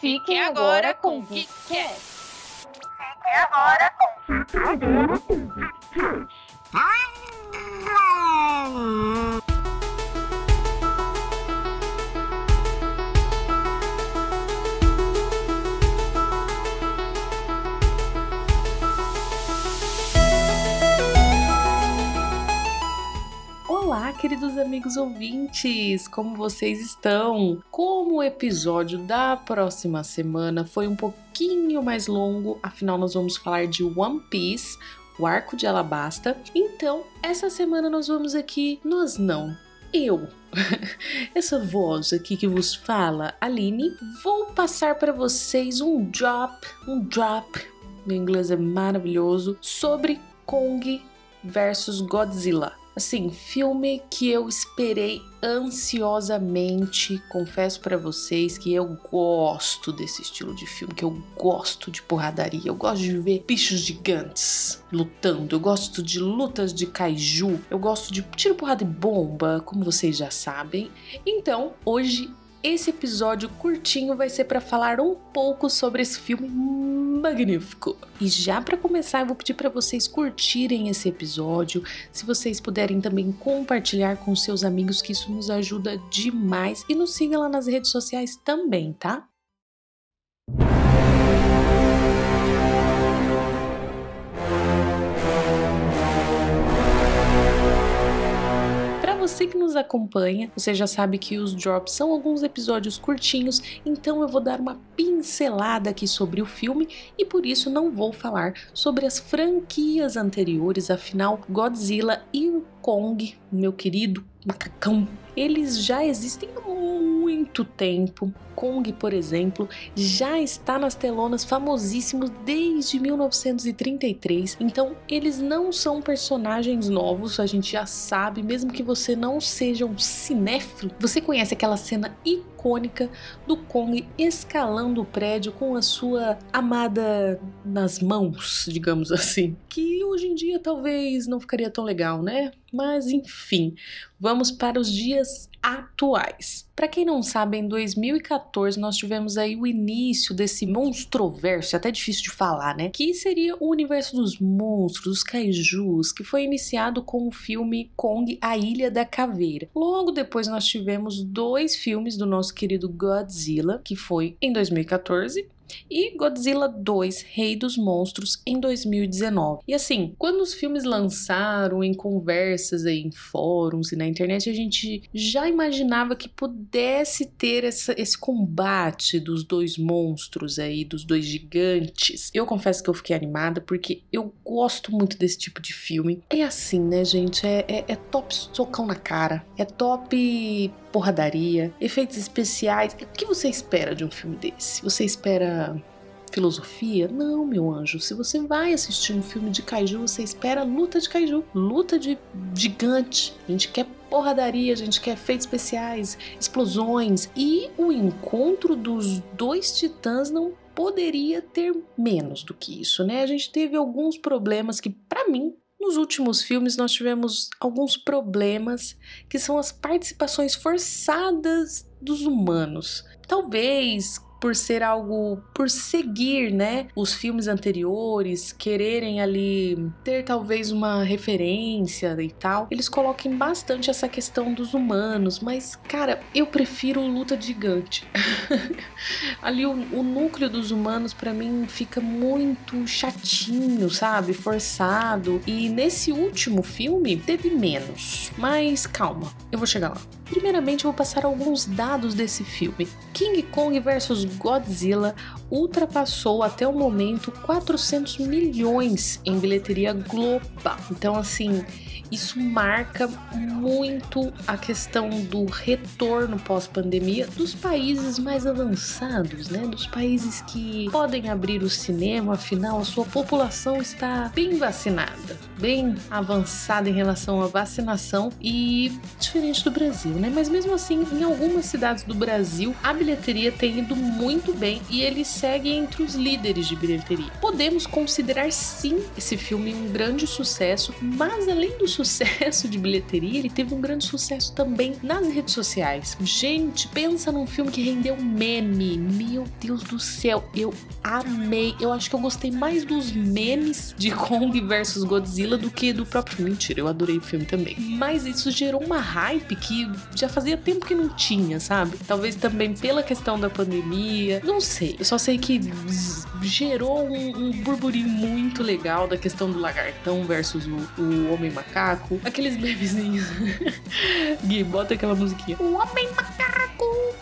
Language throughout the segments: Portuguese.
Fiquem agora com o KitKat. Fiquem agora com Fiquem agora com Olá, queridos amigos ouvintes! Como vocês estão? Como o episódio da próxima semana foi um pouquinho mais longo, afinal nós vamos falar de One Piece, o arco de Alabasta. Então, essa semana nós vamos aqui, nós não, eu, essa voz aqui que vos fala, Aline, vou passar para vocês um drop, um drop, meu inglês é maravilhoso, sobre Kong versus Godzilla. Assim, filme que eu esperei ansiosamente. Confesso para vocês que eu gosto desse estilo de filme, que eu gosto de porradaria. Eu gosto de ver bichos gigantes lutando. Eu gosto de lutas de kaiju. Eu gosto de tiro, porrada e bomba, como vocês já sabem. Então, hoje esse episódio curtinho vai ser para falar um pouco sobre esse filme magnífico. E já para começar, eu vou pedir para vocês curtirem esse episódio. Se vocês puderem também compartilhar com seus amigos, que isso nos ajuda demais. E nos siga lá nas redes sociais também, tá? Você que nos acompanha, você já sabe que os drops são alguns episódios curtinhos, então eu vou dar uma pincelada aqui sobre o filme e por isso não vou falar sobre as franquias anteriores, afinal, Godzilla e o Kong, meu querido macacão, eles já existem há muito tempo. Kong, por exemplo, já está nas telonas famosíssimos desde 1933. Então, eles não são personagens novos, a gente já sabe, mesmo que você não seja um cinéfilo, você conhece aquela cena icônica do Kong escalando o prédio com a sua amada nas mãos, digamos assim. Que hoje em dia talvez não ficaria tão legal, né? Mas enfim, vamos para os dias atuais. Para quem não sabe, em 2014 nós tivemos aí o início desse monstroverso, até difícil de falar, né? Que seria o universo dos monstros, dos kaijus, que foi iniciado com o filme Kong, a Ilha da Caveira. Logo depois nós tivemos dois filmes do nosso querido Godzilla, que foi em 2014 e Godzilla 2, Rei dos Monstros, em 2019. E assim, quando os filmes lançaram em conversas aí em fóruns e na internet, a gente já imaginava que pudesse ter essa, esse combate dos dois monstros aí, dos dois gigantes. Eu confesso que eu fiquei animada porque eu gosto muito desse tipo de filme. É assim, né, gente? É, é, é top socão na cara, é top porradaria, efeitos especiais. O que você espera de um filme desse? Você espera filosofia? Não, meu anjo. Se você vai assistir um filme de kaiju, você espera luta de kaiju, luta de gigante. A gente quer porradaria, a gente quer efeitos especiais, explosões. E o encontro dos dois titãs não poderia ter menos do que isso, né? A gente teve alguns problemas que, para mim, nos últimos filmes, nós tivemos alguns problemas que são as participações forçadas dos humanos. Talvez por ser algo, por seguir, né, os filmes anteriores, quererem ali ter talvez uma referência e tal, eles coloquem bastante essa questão dos humanos, mas cara, eu prefiro luta gigante. ali o, o, núcleo dos humanos para mim fica muito chatinho, sabe, forçado. E nesse último filme teve menos, mas calma, eu vou chegar lá. Primeiramente, eu vou passar alguns dados desse filme. King Kong vs Godzilla ultrapassou até o momento 400 milhões em bilheteria global. Então, assim, isso marca muito a questão do retorno pós-pandemia dos países mais avançados, né? Dos países que podem abrir o cinema, afinal, a sua população está bem vacinada, bem avançada em relação à vacinação e diferente do Brasil, né? Mas mesmo assim, em algumas cidades do Brasil, a bilheteria tem ido muito bem e ele segue entre os líderes de bilheteria. Podemos considerar sim esse filme um grande sucesso, mas além do sucesso de bilheteria, ele teve um grande sucesso também nas redes sociais. Gente, pensa num filme que rendeu meme. Meu Deus do céu, eu amei. Eu acho que eu gostei mais dos memes de Kong versus Godzilla do que do próprio. Mentira, eu adorei o filme também. Mas isso gerou uma hype que já fazia tempo que não tinha, sabe? Talvez também pela questão da pandemia. Não sei. Eu só sei que gerou um, um burburinho muito legal da questão do lagartão versus o, o homem macaco. Aqueles memezinhos. Gui, bota aquela musiquinha. O homem macaco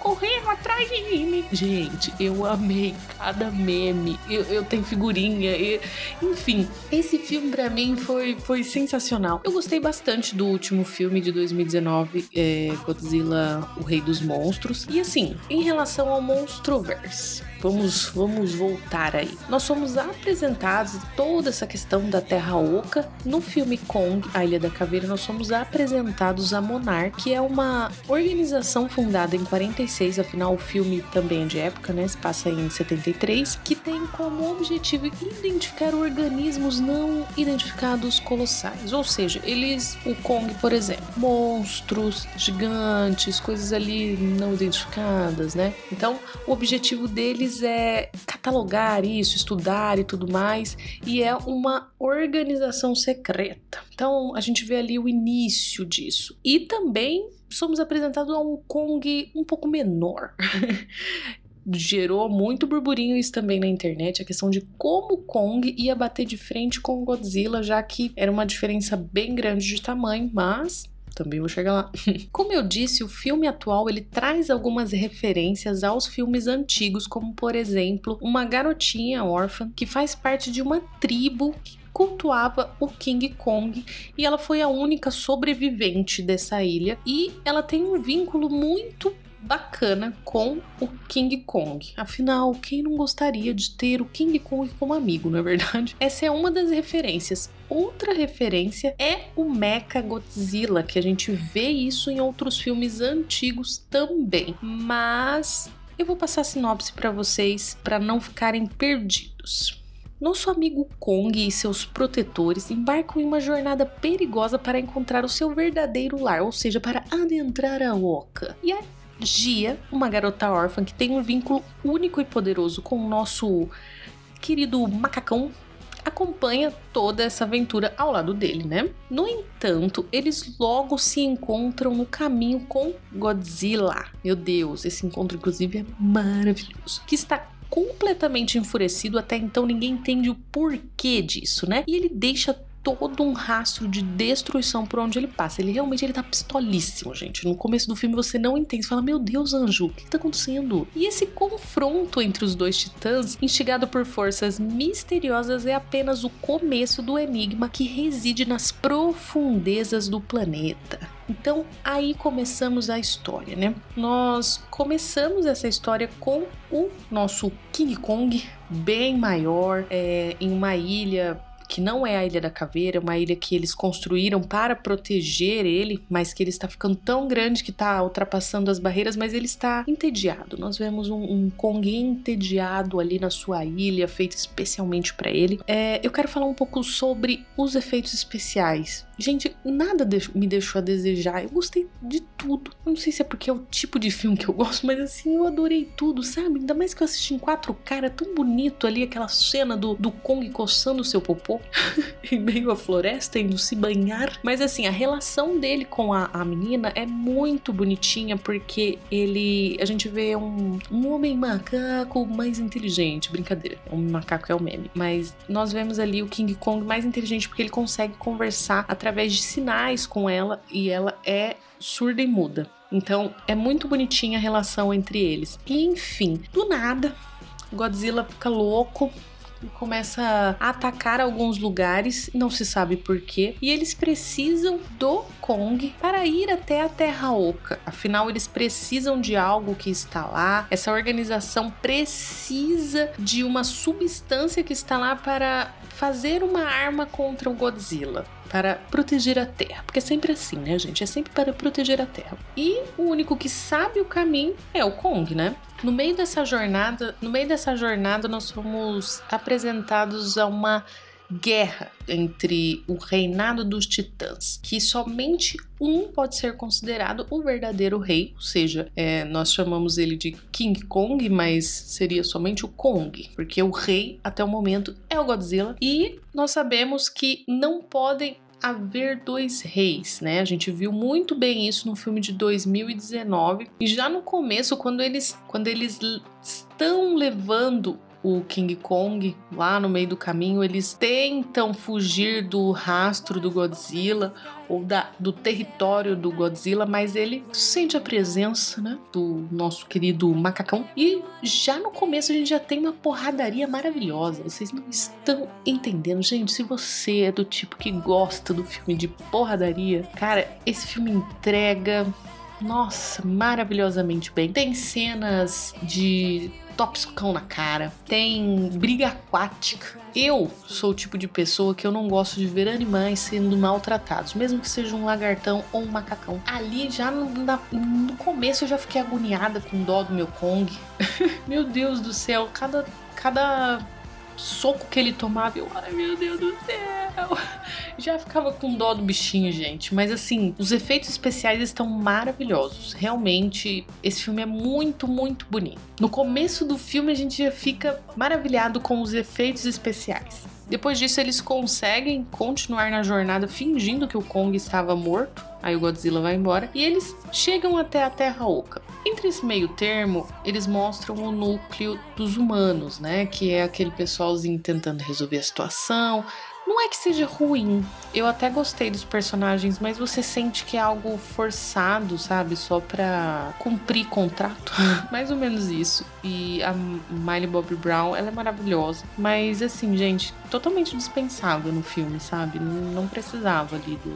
correndo atrás de mim. Gente, eu amei cada meme. Eu, eu tenho figurinha. E, enfim, esse filme para mim foi, foi sensacional. Eu gostei bastante do último filme de 2019, é, Godzilla, o Rei dos Monstros. E assim, em relação ao Monstroverse, vamos, vamos voltar aí. Nós somos apresentados toda essa questão da Terra Oca no filme Kong, A Ilha da Caveira. Nós somos apresentados a Monarch, que é uma organização fundada em 46, afinal o filme também é de época, né? Se passa em 73, que tem como objetivo identificar organismos não identificados colossais, ou seja, eles, o Kong, por exemplo, monstros gigantes, coisas ali não identificadas, né? Então, o objetivo deles é catalogar isso, estudar e tudo mais, e é uma organização secreta. Então, a gente vê ali o início disso. E também somos apresentados a um Kong um pouco menor. gerou muito burburinho isso também na internet, a questão de como Kong ia bater de frente com Godzilla, já que era uma diferença bem grande de tamanho, mas também vou chegar lá. Como eu disse, o filme atual ele traz algumas referências aos filmes antigos, como por exemplo, uma garotinha órfã que faz parte de uma tribo que cultuava o King Kong e ela foi a única sobrevivente dessa ilha e ela tem um vínculo muito bacana com o King Kong. Afinal, quem não gostaria de ter o King Kong como amigo, não é verdade? Essa é uma das referências. Outra referência é o Mecha Godzilla, que a gente vê isso em outros filmes antigos também. Mas eu vou passar a sinopse para vocês para não ficarem perdidos. Nosso amigo Kong e seus protetores embarcam em uma jornada perigosa para encontrar o seu verdadeiro lar, ou seja, para adentrar a Oca. E a Gia, uma garota órfã que tem um vínculo único e poderoso com o nosso querido macacão, acompanha toda essa aventura ao lado dele, né? No entanto, eles logo se encontram no caminho com Godzilla. Meu Deus, esse encontro inclusive é maravilhoso. Que está completamente enfurecido, até então ninguém entende o porquê disso, né? E ele deixa todo um rastro de destruição por onde ele passa. Ele realmente ele tá pistolíssimo, gente. No começo do filme você não entende, você fala: "Meu Deus, Anjo, o que, que tá acontecendo?". E esse confronto entre os dois titãs, instigado por forças misteriosas, é apenas o começo do enigma que reside nas profundezas do planeta. Então aí começamos a história, né? Nós começamos essa história com o nosso King Kong, bem maior, é, em uma ilha que não é a Ilha da Caveira, é uma ilha que eles construíram para proteger ele, mas que ele está ficando tão grande que está ultrapassando as barreiras, mas ele está entediado. Nós vemos um, um Kong entediado ali na sua ilha, feito especialmente para ele. É, eu quero falar um pouco sobre os efeitos especiais. Gente, nada me deixou a desejar. Eu gostei de tudo. Não sei se é porque é o tipo de filme que eu gosto, mas assim, eu adorei tudo, sabe? Ainda mais que eu assisti em 4K, era tão bonito ali aquela cena do, do Kong coçando o seu popô em meio à floresta, indo se banhar. Mas assim, a relação dele com a, a menina é muito bonitinha porque ele. A gente vê um, um homem macaco mais inteligente. Brincadeira, um macaco é o meme. Mas nós vemos ali o King Kong mais inteligente porque ele consegue conversar através de sinais com ela e ela é surda e muda. Então é muito bonitinha a relação entre eles. E enfim, do nada, Godzilla fica louco, e começa a atacar alguns lugares, não se sabe porquê, e eles precisam do Kong para ir até a Terra Oca. Afinal, eles precisam de algo que está lá. Essa organização precisa de uma substância que está lá para fazer uma arma contra o Godzilla. para proteger a Terra, porque é sempre assim, né, gente? É sempre para proteger a Terra. E o único que sabe o caminho é o Kong, né? No meio dessa jornada, no meio dessa jornada nós fomos apresentados a uma guerra entre o reinado dos titãs, que somente um pode ser considerado o verdadeiro rei, ou seja, é, nós chamamos ele de King Kong, mas seria somente o Kong, porque o rei até o momento é o Godzilla, e nós sabemos que não podem haver dois reis, né? A gente viu muito bem isso no filme de 2019 e já no começo, quando eles, quando eles estão levando o King Kong lá no meio do caminho, eles tentam fugir do rastro do Godzilla ou da, do território do Godzilla, mas ele sente a presença, né, do nosso querido macacão. E já no começo a gente já tem uma porradaria maravilhosa. Vocês não estão entendendo, gente. Se você é do tipo que gosta do filme de porradaria, cara, esse filme entrega nossa, maravilhosamente bem. Tem cenas de topscão na cara, tem briga aquática. Eu sou o tipo de pessoa que eu não gosto de ver animais sendo maltratados, mesmo que seja um lagartão ou um macacão. Ali já no, na, no começo eu já fiquei agoniada com dó do meu Kong. meu Deus do céu, cada cada soco que ele tomava, eu, ai meu Deus do céu, já ficava com dó do bichinho, gente. Mas assim, os efeitos especiais estão maravilhosos. Realmente, esse filme é muito, muito bonito. No começo do filme, a gente já fica maravilhado com os efeitos especiais. Depois disso, eles conseguem continuar na jornada fingindo que o Kong estava morto. Aí o Godzilla vai embora e eles chegam até a Terra Oca. Entre esse meio termo, eles mostram o núcleo dos humanos, né? Que é aquele pessoalzinho tentando resolver a situação, não é que seja ruim. Eu até gostei dos personagens, mas você sente que é algo forçado, sabe? Só pra cumprir contrato. Mais ou menos isso. E a Miley Bobby Brown, ela é maravilhosa. Mas assim, gente, totalmente dispensável no filme, sabe? Não, precisava ali do,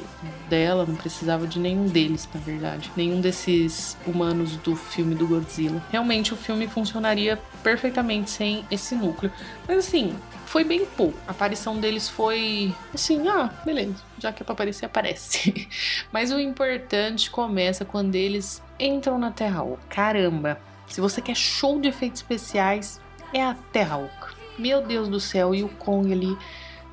dela, não precisava de nenhum deles, na verdade. Nenhum desses humanos do filme do Godzilla. Realmente o filme funcionaria perfeitamente sem esse núcleo. Mas assim, foi bem pouco. A aparição deles foi assim, ah, beleza, já que é pra aparecer, aparece. Mas o importante começa quando eles entram na Terra Oca. Caramba, se você quer show de efeitos especiais, é a Terra Oca. Meu Deus do céu, e o Kong ali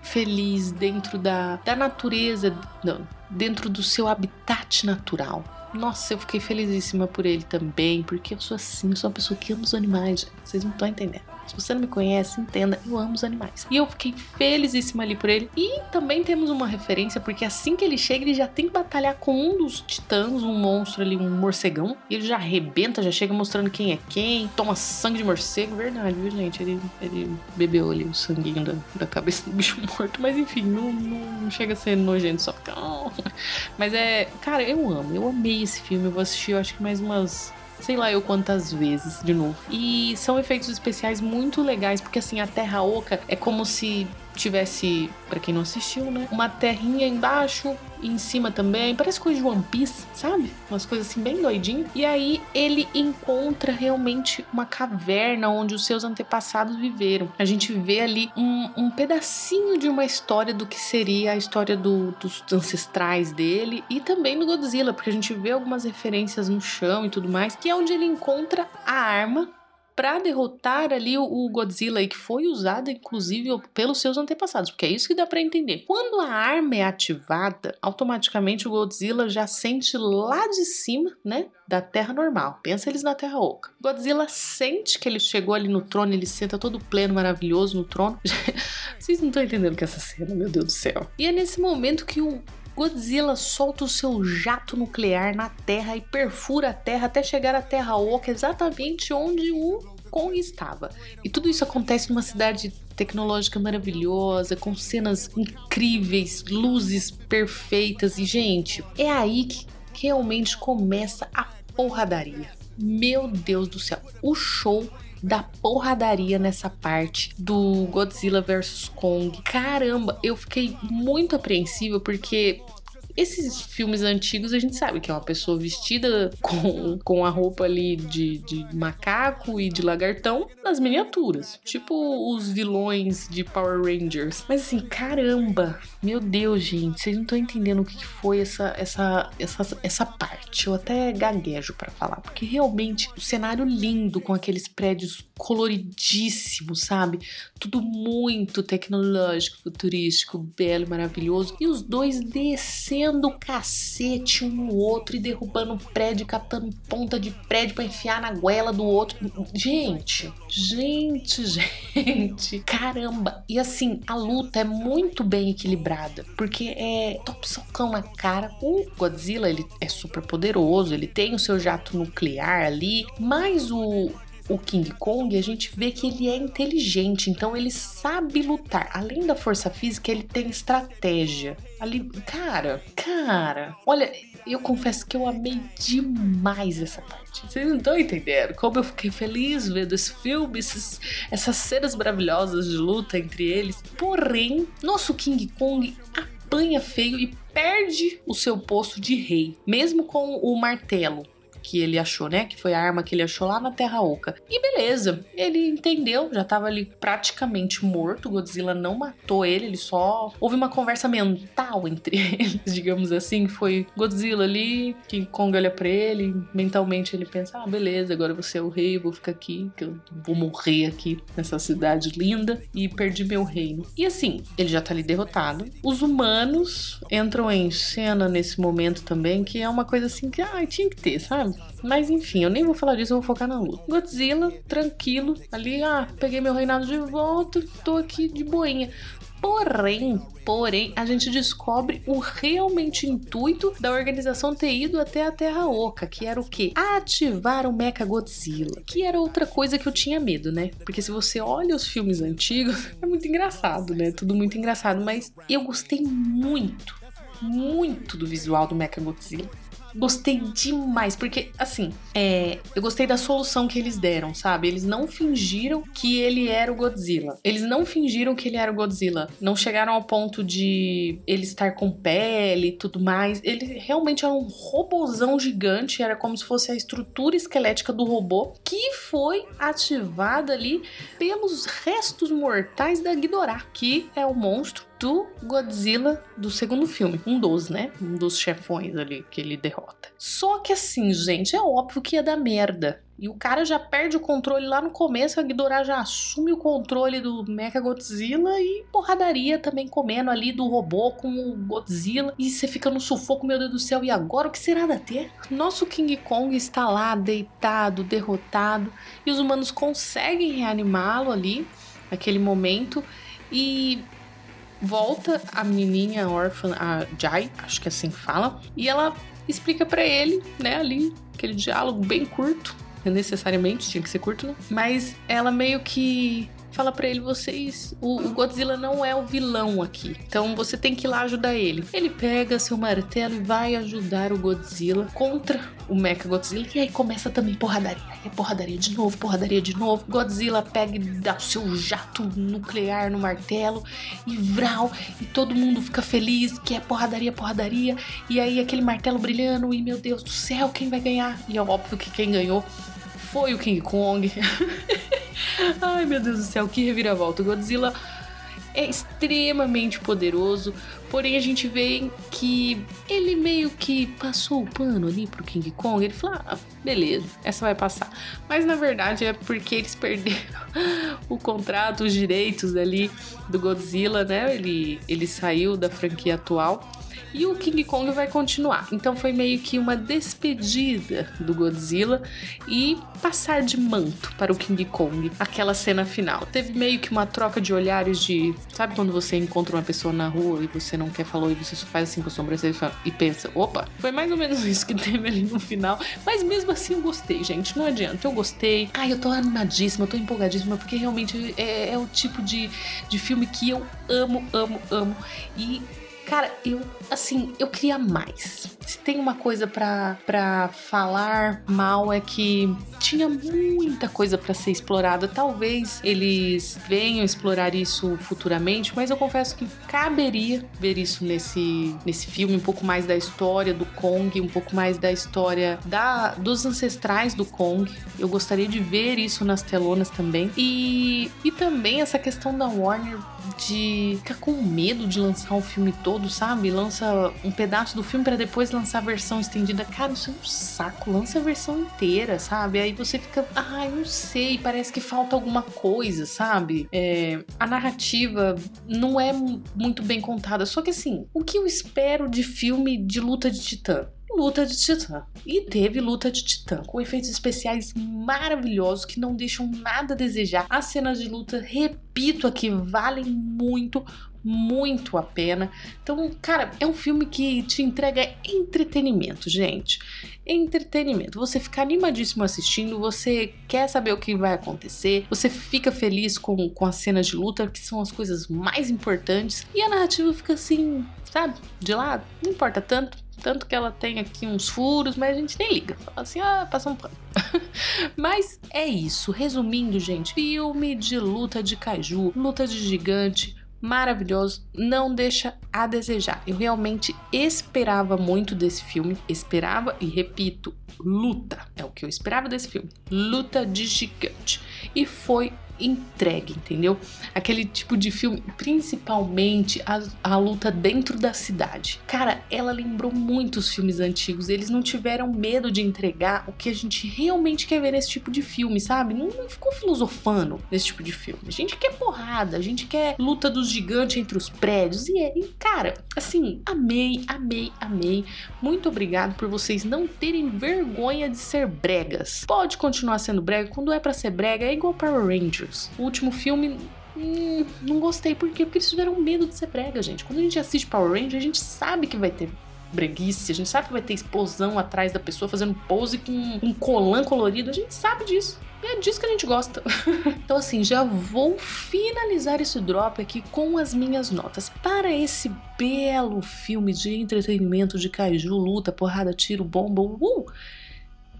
feliz dentro da, da natureza, não, dentro do seu habitat natural. Nossa, eu fiquei felizíssima por ele também, porque eu sou assim, eu sou uma pessoa que ama os animais, gente. Vocês não estão entendendo. Se você não me conhece, entenda, eu amo os animais. E eu fiquei felizíssima ali por ele. E também temos uma referência, porque assim que ele chega, ele já tem que batalhar com um dos titãs, um monstro ali, um morcegão. E ele já arrebenta, já chega mostrando quem é quem, toma sangue de morcego. Verdade, viu, gente? Ele, ele bebeu ali o sanguinho da, da cabeça do bicho morto. Mas enfim, não, não chega a ser nojento, só fica. Mas é. Cara, eu amo, eu amei esse filme. Eu vou assistir, eu acho que mais umas sei lá eu quantas vezes de novo. E são efeitos especiais muito legais, porque assim, a Terra Oca é como se tivesse, para quem não assistiu, né, uma terrinha embaixo e em cima também, parece coisa de One Piece, sabe? Umas coisas assim bem doidinho. E aí ele encontra realmente uma caverna onde os seus antepassados viveram. A gente vê ali um, um pedacinho de uma história do que seria a história do, dos ancestrais dele e também do Godzilla, porque a gente vê algumas referências no chão e tudo mais, que é onde ele encontra a arma para derrotar ali o Godzilla e que foi usada inclusive pelos seus antepassados, porque é isso que dá para entender. Quando a arma é ativada, automaticamente o Godzilla já sente lá de cima, né, da Terra normal. Pensa eles na Terra Oca. Godzilla sente que ele chegou ali no trono, ele senta todo pleno, maravilhoso no trono. Vocês não estão entendendo que essa cena, meu Deus do céu. E é nesse momento que o Godzilla solta o seu jato nuclear na Terra e perfura a Terra até chegar à Terra Oca, exatamente onde o Kong estava. E tudo isso acontece numa cidade tecnológica maravilhosa, com cenas incríveis, luzes perfeitas e gente, é aí que realmente começa a porradaria. Meu Deus do céu, o show da porradaria nessa parte do Godzilla vs Kong. Caramba, eu fiquei muito apreensiva porque Esses filmes antigos a gente sabe que é uma pessoa vestida com, com a roupa ali de, de macaco e de lagartão nas miniaturas. Tipo os vilões de Power Rangers. Mas assim, caramba, meu Deus, gente, vocês não estão entendendo o que foi essa, essa, essa, essa parte. Eu até gaguejo para falar, porque realmente o cenário lindo com aqueles prédios coloridíssimos, sabe? Tudo muito tecnológico, futurístico, belo, maravilhoso. E os dois descendo o cacete um no outro e derrubando prédio, catando ponta de prédio para enfiar na goela do outro. Gente, gente, gente, caramba. E assim, a luta é muito bem equilibrada, porque é top socão na cara. O Godzilla, ele é super poderoso, ele tem o seu jato nuclear ali, mas o o King Kong, a gente vê que ele é inteligente, então ele sabe lutar. Além da força física, ele tem estratégia. Ali, cara, cara, olha, eu confesso que eu amei demais essa parte. Vocês não estão entendendo como eu fiquei feliz vendo esse filme, esses, essas cenas maravilhosas de luta entre eles. Porém, nosso King Kong apanha feio e perde o seu posto de rei, mesmo com o martelo que ele achou, né? Que foi a arma que ele achou lá na Terra Oca. E beleza, ele entendeu, já tava ali praticamente morto. Godzilla não matou ele, ele só. Houve uma conversa mental entre eles, digamos assim. Foi Godzilla ali, King Kong olha pra ele, mentalmente ele pensa: ah, beleza, agora você é o rei, eu vou ficar aqui, que eu vou morrer aqui nessa cidade linda e perdi meu reino. E assim, ele já tá ali derrotado. Os humanos entram em cena nesse momento também, que é uma coisa assim que, ah, tinha que ter, sabe? Mas enfim, eu nem vou falar disso, eu vou focar na luta. Godzilla, tranquilo, ali, ah, peguei meu reinado de volta, tô aqui de boinha. Porém, porém, a gente descobre o realmente intuito da organização ter ido até a Terra Oca, que era o quê? Ativar o Mecha Godzilla, que era outra coisa que eu tinha medo, né? Porque se você olha os filmes antigos, é muito engraçado, né? Tudo muito engraçado, mas eu gostei muito, muito do visual do Mecha Godzilla. Gostei demais, porque, assim, é, eu gostei da solução que eles deram, sabe? Eles não fingiram que ele era o Godzilla. Eles não fingiram que ele era o Godzilla. Não chegaram ao ponto de ele estar com pele e tudo mais. Ele realmente era um robozão gigante, era como se fosse a estrutura esquelética do robô que foi ativada ali pelos restos mortais da Ghidorah, que é o monstro do Godzilla do segundo filme. Um dos, né? Um dos chefões ali que ele derrota. Só que assim, gente, é óbvio que ia dar merda. E o cara já perde o controle lá no começo, a Ghidorah já assume o controle do Mecha Godzilla e porradaria também comendo ali do robô com o Godzilla. E você fica no sufoco, meu Deus do céu, e agora o que será da Terra? Nosso King Kong está lá deitado, derrotado, e os humanos conseguem reanimá-lo ali, naquele momento. E volta a menininha órfã, a Jai, acho que assim fala, e ela explica para ele, né, ali, aquele diálogo bem curto, necessariamente, tinha que ser curto, né? Mas ela meio que fala para ele: vocês. O, o, Godzilla não é o vilão aqui. Então você tem que ir lá ajudar ele. Ele pega seu martelo e vai ajudar o Godzilla contra o Mecha Godzilla. E aí começa também porradaria. E porradaria de novo, porradaria de novo. Godzilla pega e dá o seu jato nuclear no martelo. E vral. E todo mundo fica feliz que é porradaria, porradaria. E aí aquele martelo brilhando. E meu Deus do céu, quem vai ganhar? E é óbvio que quem ganhou foi o King Kong. Ai, meu Deus do céu, que reviravolta. O Godzilla é extremamente poderoso, porém a gente vê que ele meio que passou o pano ali pro King Kong. Ele falou: ah, beleza, essa vai passar. Mas na verdade é porque eles perderam o contrato, os direitos ali do Godzilla, né? Ele, ele saiu da franquia atual e o King Kong vai continuar. Então foi meio que uma despedida do Godzilla e passar de manto para o King Kong, aquela cena final. Teve meio que uma troca de olhares de, sabe quando você encontra uma pessoa na rua e você não quer falar e você só faz assim com a sobrancelha e pensa, opa, foi mais ou menos isso que teve ali no final. Mas mesmo assim eu gostei, gente, não adianta, eu gostei. Ai, eu tô animadíssima, eu tô empolgadíssima porque realmente é, é o tipo de, de filme que eu amo, amo, amo. E Cara, eu, assim, eu queria mais. Se tem uma coisa para falar mal é que tinha muita coisa para ser explorada. Talvez eles venham explorar isso futuramente, mas eu confesso que caberia ver isso nesse, nesse filme, um pouco mais da história do Kong, um pouco mais da história da, dos ancestrais do Kong. Eu gostaria de ver isso nas telonas também. E, e também essa questão da Warner de ficar com medo de lançar o filme todo, sabe? Lança um pedaço do filme para depois lançar a versão estendida. Cara, isso é um saco. Lança a versão inteira, sabe? Aí você fica, ai, ah, não sei, parece que falta alguma coisa, sabe? É, a narrativa não é muito bem contada. Só que assim, o que eu espero de filme de luta de titã? Luta de titã. E teve luta de titã, com efeitos especiais maravilhosos que não deixam nada a desejar. As cenas de luta, repito aqui, valem muito, muito a pena. Então, cara, é um filme que te entrega entretenimento, gente. Entretenimento. Você fica animadíssimo assistindo, você quer saber o que vai acontecer, você fica feliz com, com as cenas de luta, que são as coisas mais importantes, e a narrativa fica assim, sabe, de lado, não importa tanto. Tanto que ela tem aqui uns furos, mas a gente nem liga. Fala assim, ah, passa um pano. mas é isso. Resumindo, gente, filme de luta de kaiju, luta de gigante, maravilhoso, não deixa a desejar. Eu realmente esperava muito desse filme, esperava e repito, luta é o que eu esperava desse filme, luta de gigante. E foi entregue, entendeu? Aquele tipo de filme, principalmente a, a luta dentro da cidade. Cara, ela lembrou muito os filmes antigos. Eles não tiveram medo de entregar o que a gente realmente quer ver nesse tipo de filme, sabe? Não, não ficou filosofando nesse tipo de filme. A gente quer porrada, a gente quer luta dos gigantes entre os prédios. E, é, e cara, assim, amei, amei, amei. Muito obrigado por vocês não terem vergonha de ser bregas. Pode continuar sendo brega, quando é para ser brega é igual Power Rangers. O último filme, hum, não gostei. Por quê? Porque eles tiveram medo de ser brega, gente. Quando a gente assiste Power Rangers, a gente sabe que vai ter breguice, a gente sabe que vai ter explosão atrás da pessoa fazendo pose com um colan colorido, a gente sabe disso. É disso que a gente gosta. então, assim, já vou finalizar esse drop aqui com as minhas notas. Para esse belo filme de entretenimento de kaiju, luta, porrada, tiro, bomba, uh!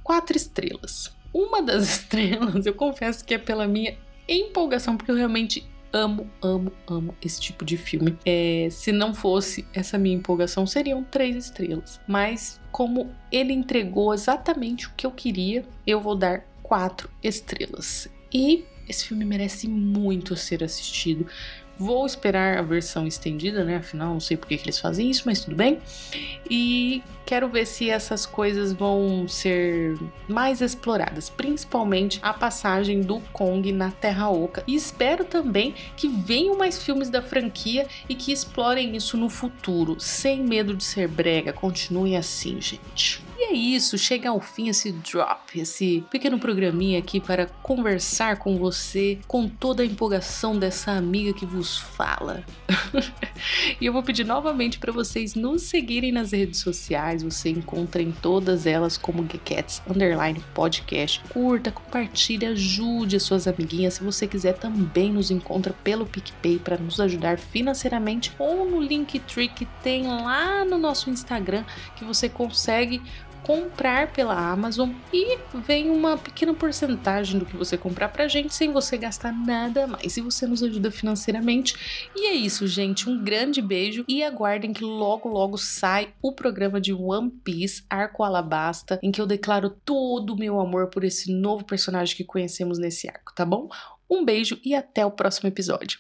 Quatro estrelas. Uma das estrelas, eu confesso que é pela minha empolgação, porque eu realmente amo, amo, amo esse tipo de filme. É, se não fosse essa minha empolgação, seriam três estrelas. Mas como ele entregou exatamente o que eu queria, eu vou dar quatro estrelas. E esse filme merece muito ser assistido. Vou esperar a versão estendida, né? Afinal, não sei por que, que eles fazem isso, mas tudo bem. E quero ver se essas coisas vão ser mais exploradas, principalmente a passagem do Kong na Terra Oca. E espero também que venham mais filmes da franquia e que explorem isso no futuro, sem medo de ser brega. Continuem assim, gente. É isso, chega ao fim esse drop, esse pequeno programinha aqui para conversar com você com toda a empolgação dessa amiga que vos fala. e eu vou pedir novamente para vocês nos seguirem nas redes sociais, você encontra em todas elas como Geekets Underline Podcast. Curta, compartilhe, ajude as suas amiguinhas. Se você quiser, também nos encontra pelo PicPay para nos ajudar financeiramente ou no Linktree que tem lá no nosso Instagram que você consegue comprar pela Amazon e vem uma pequena porcentagem do que você comprar pra gente sem você gastar nada mais. E você nos ajuda financeiramente. E é isso, gente. Um grande beijo e aguardem que logo logo sai o programa de One Piece Arco Alabasta, em que eu declaro todo o meu amor por esse novo personagem que conhecemos nesse arco, tá bom? Um beijo e até o próximo episódio.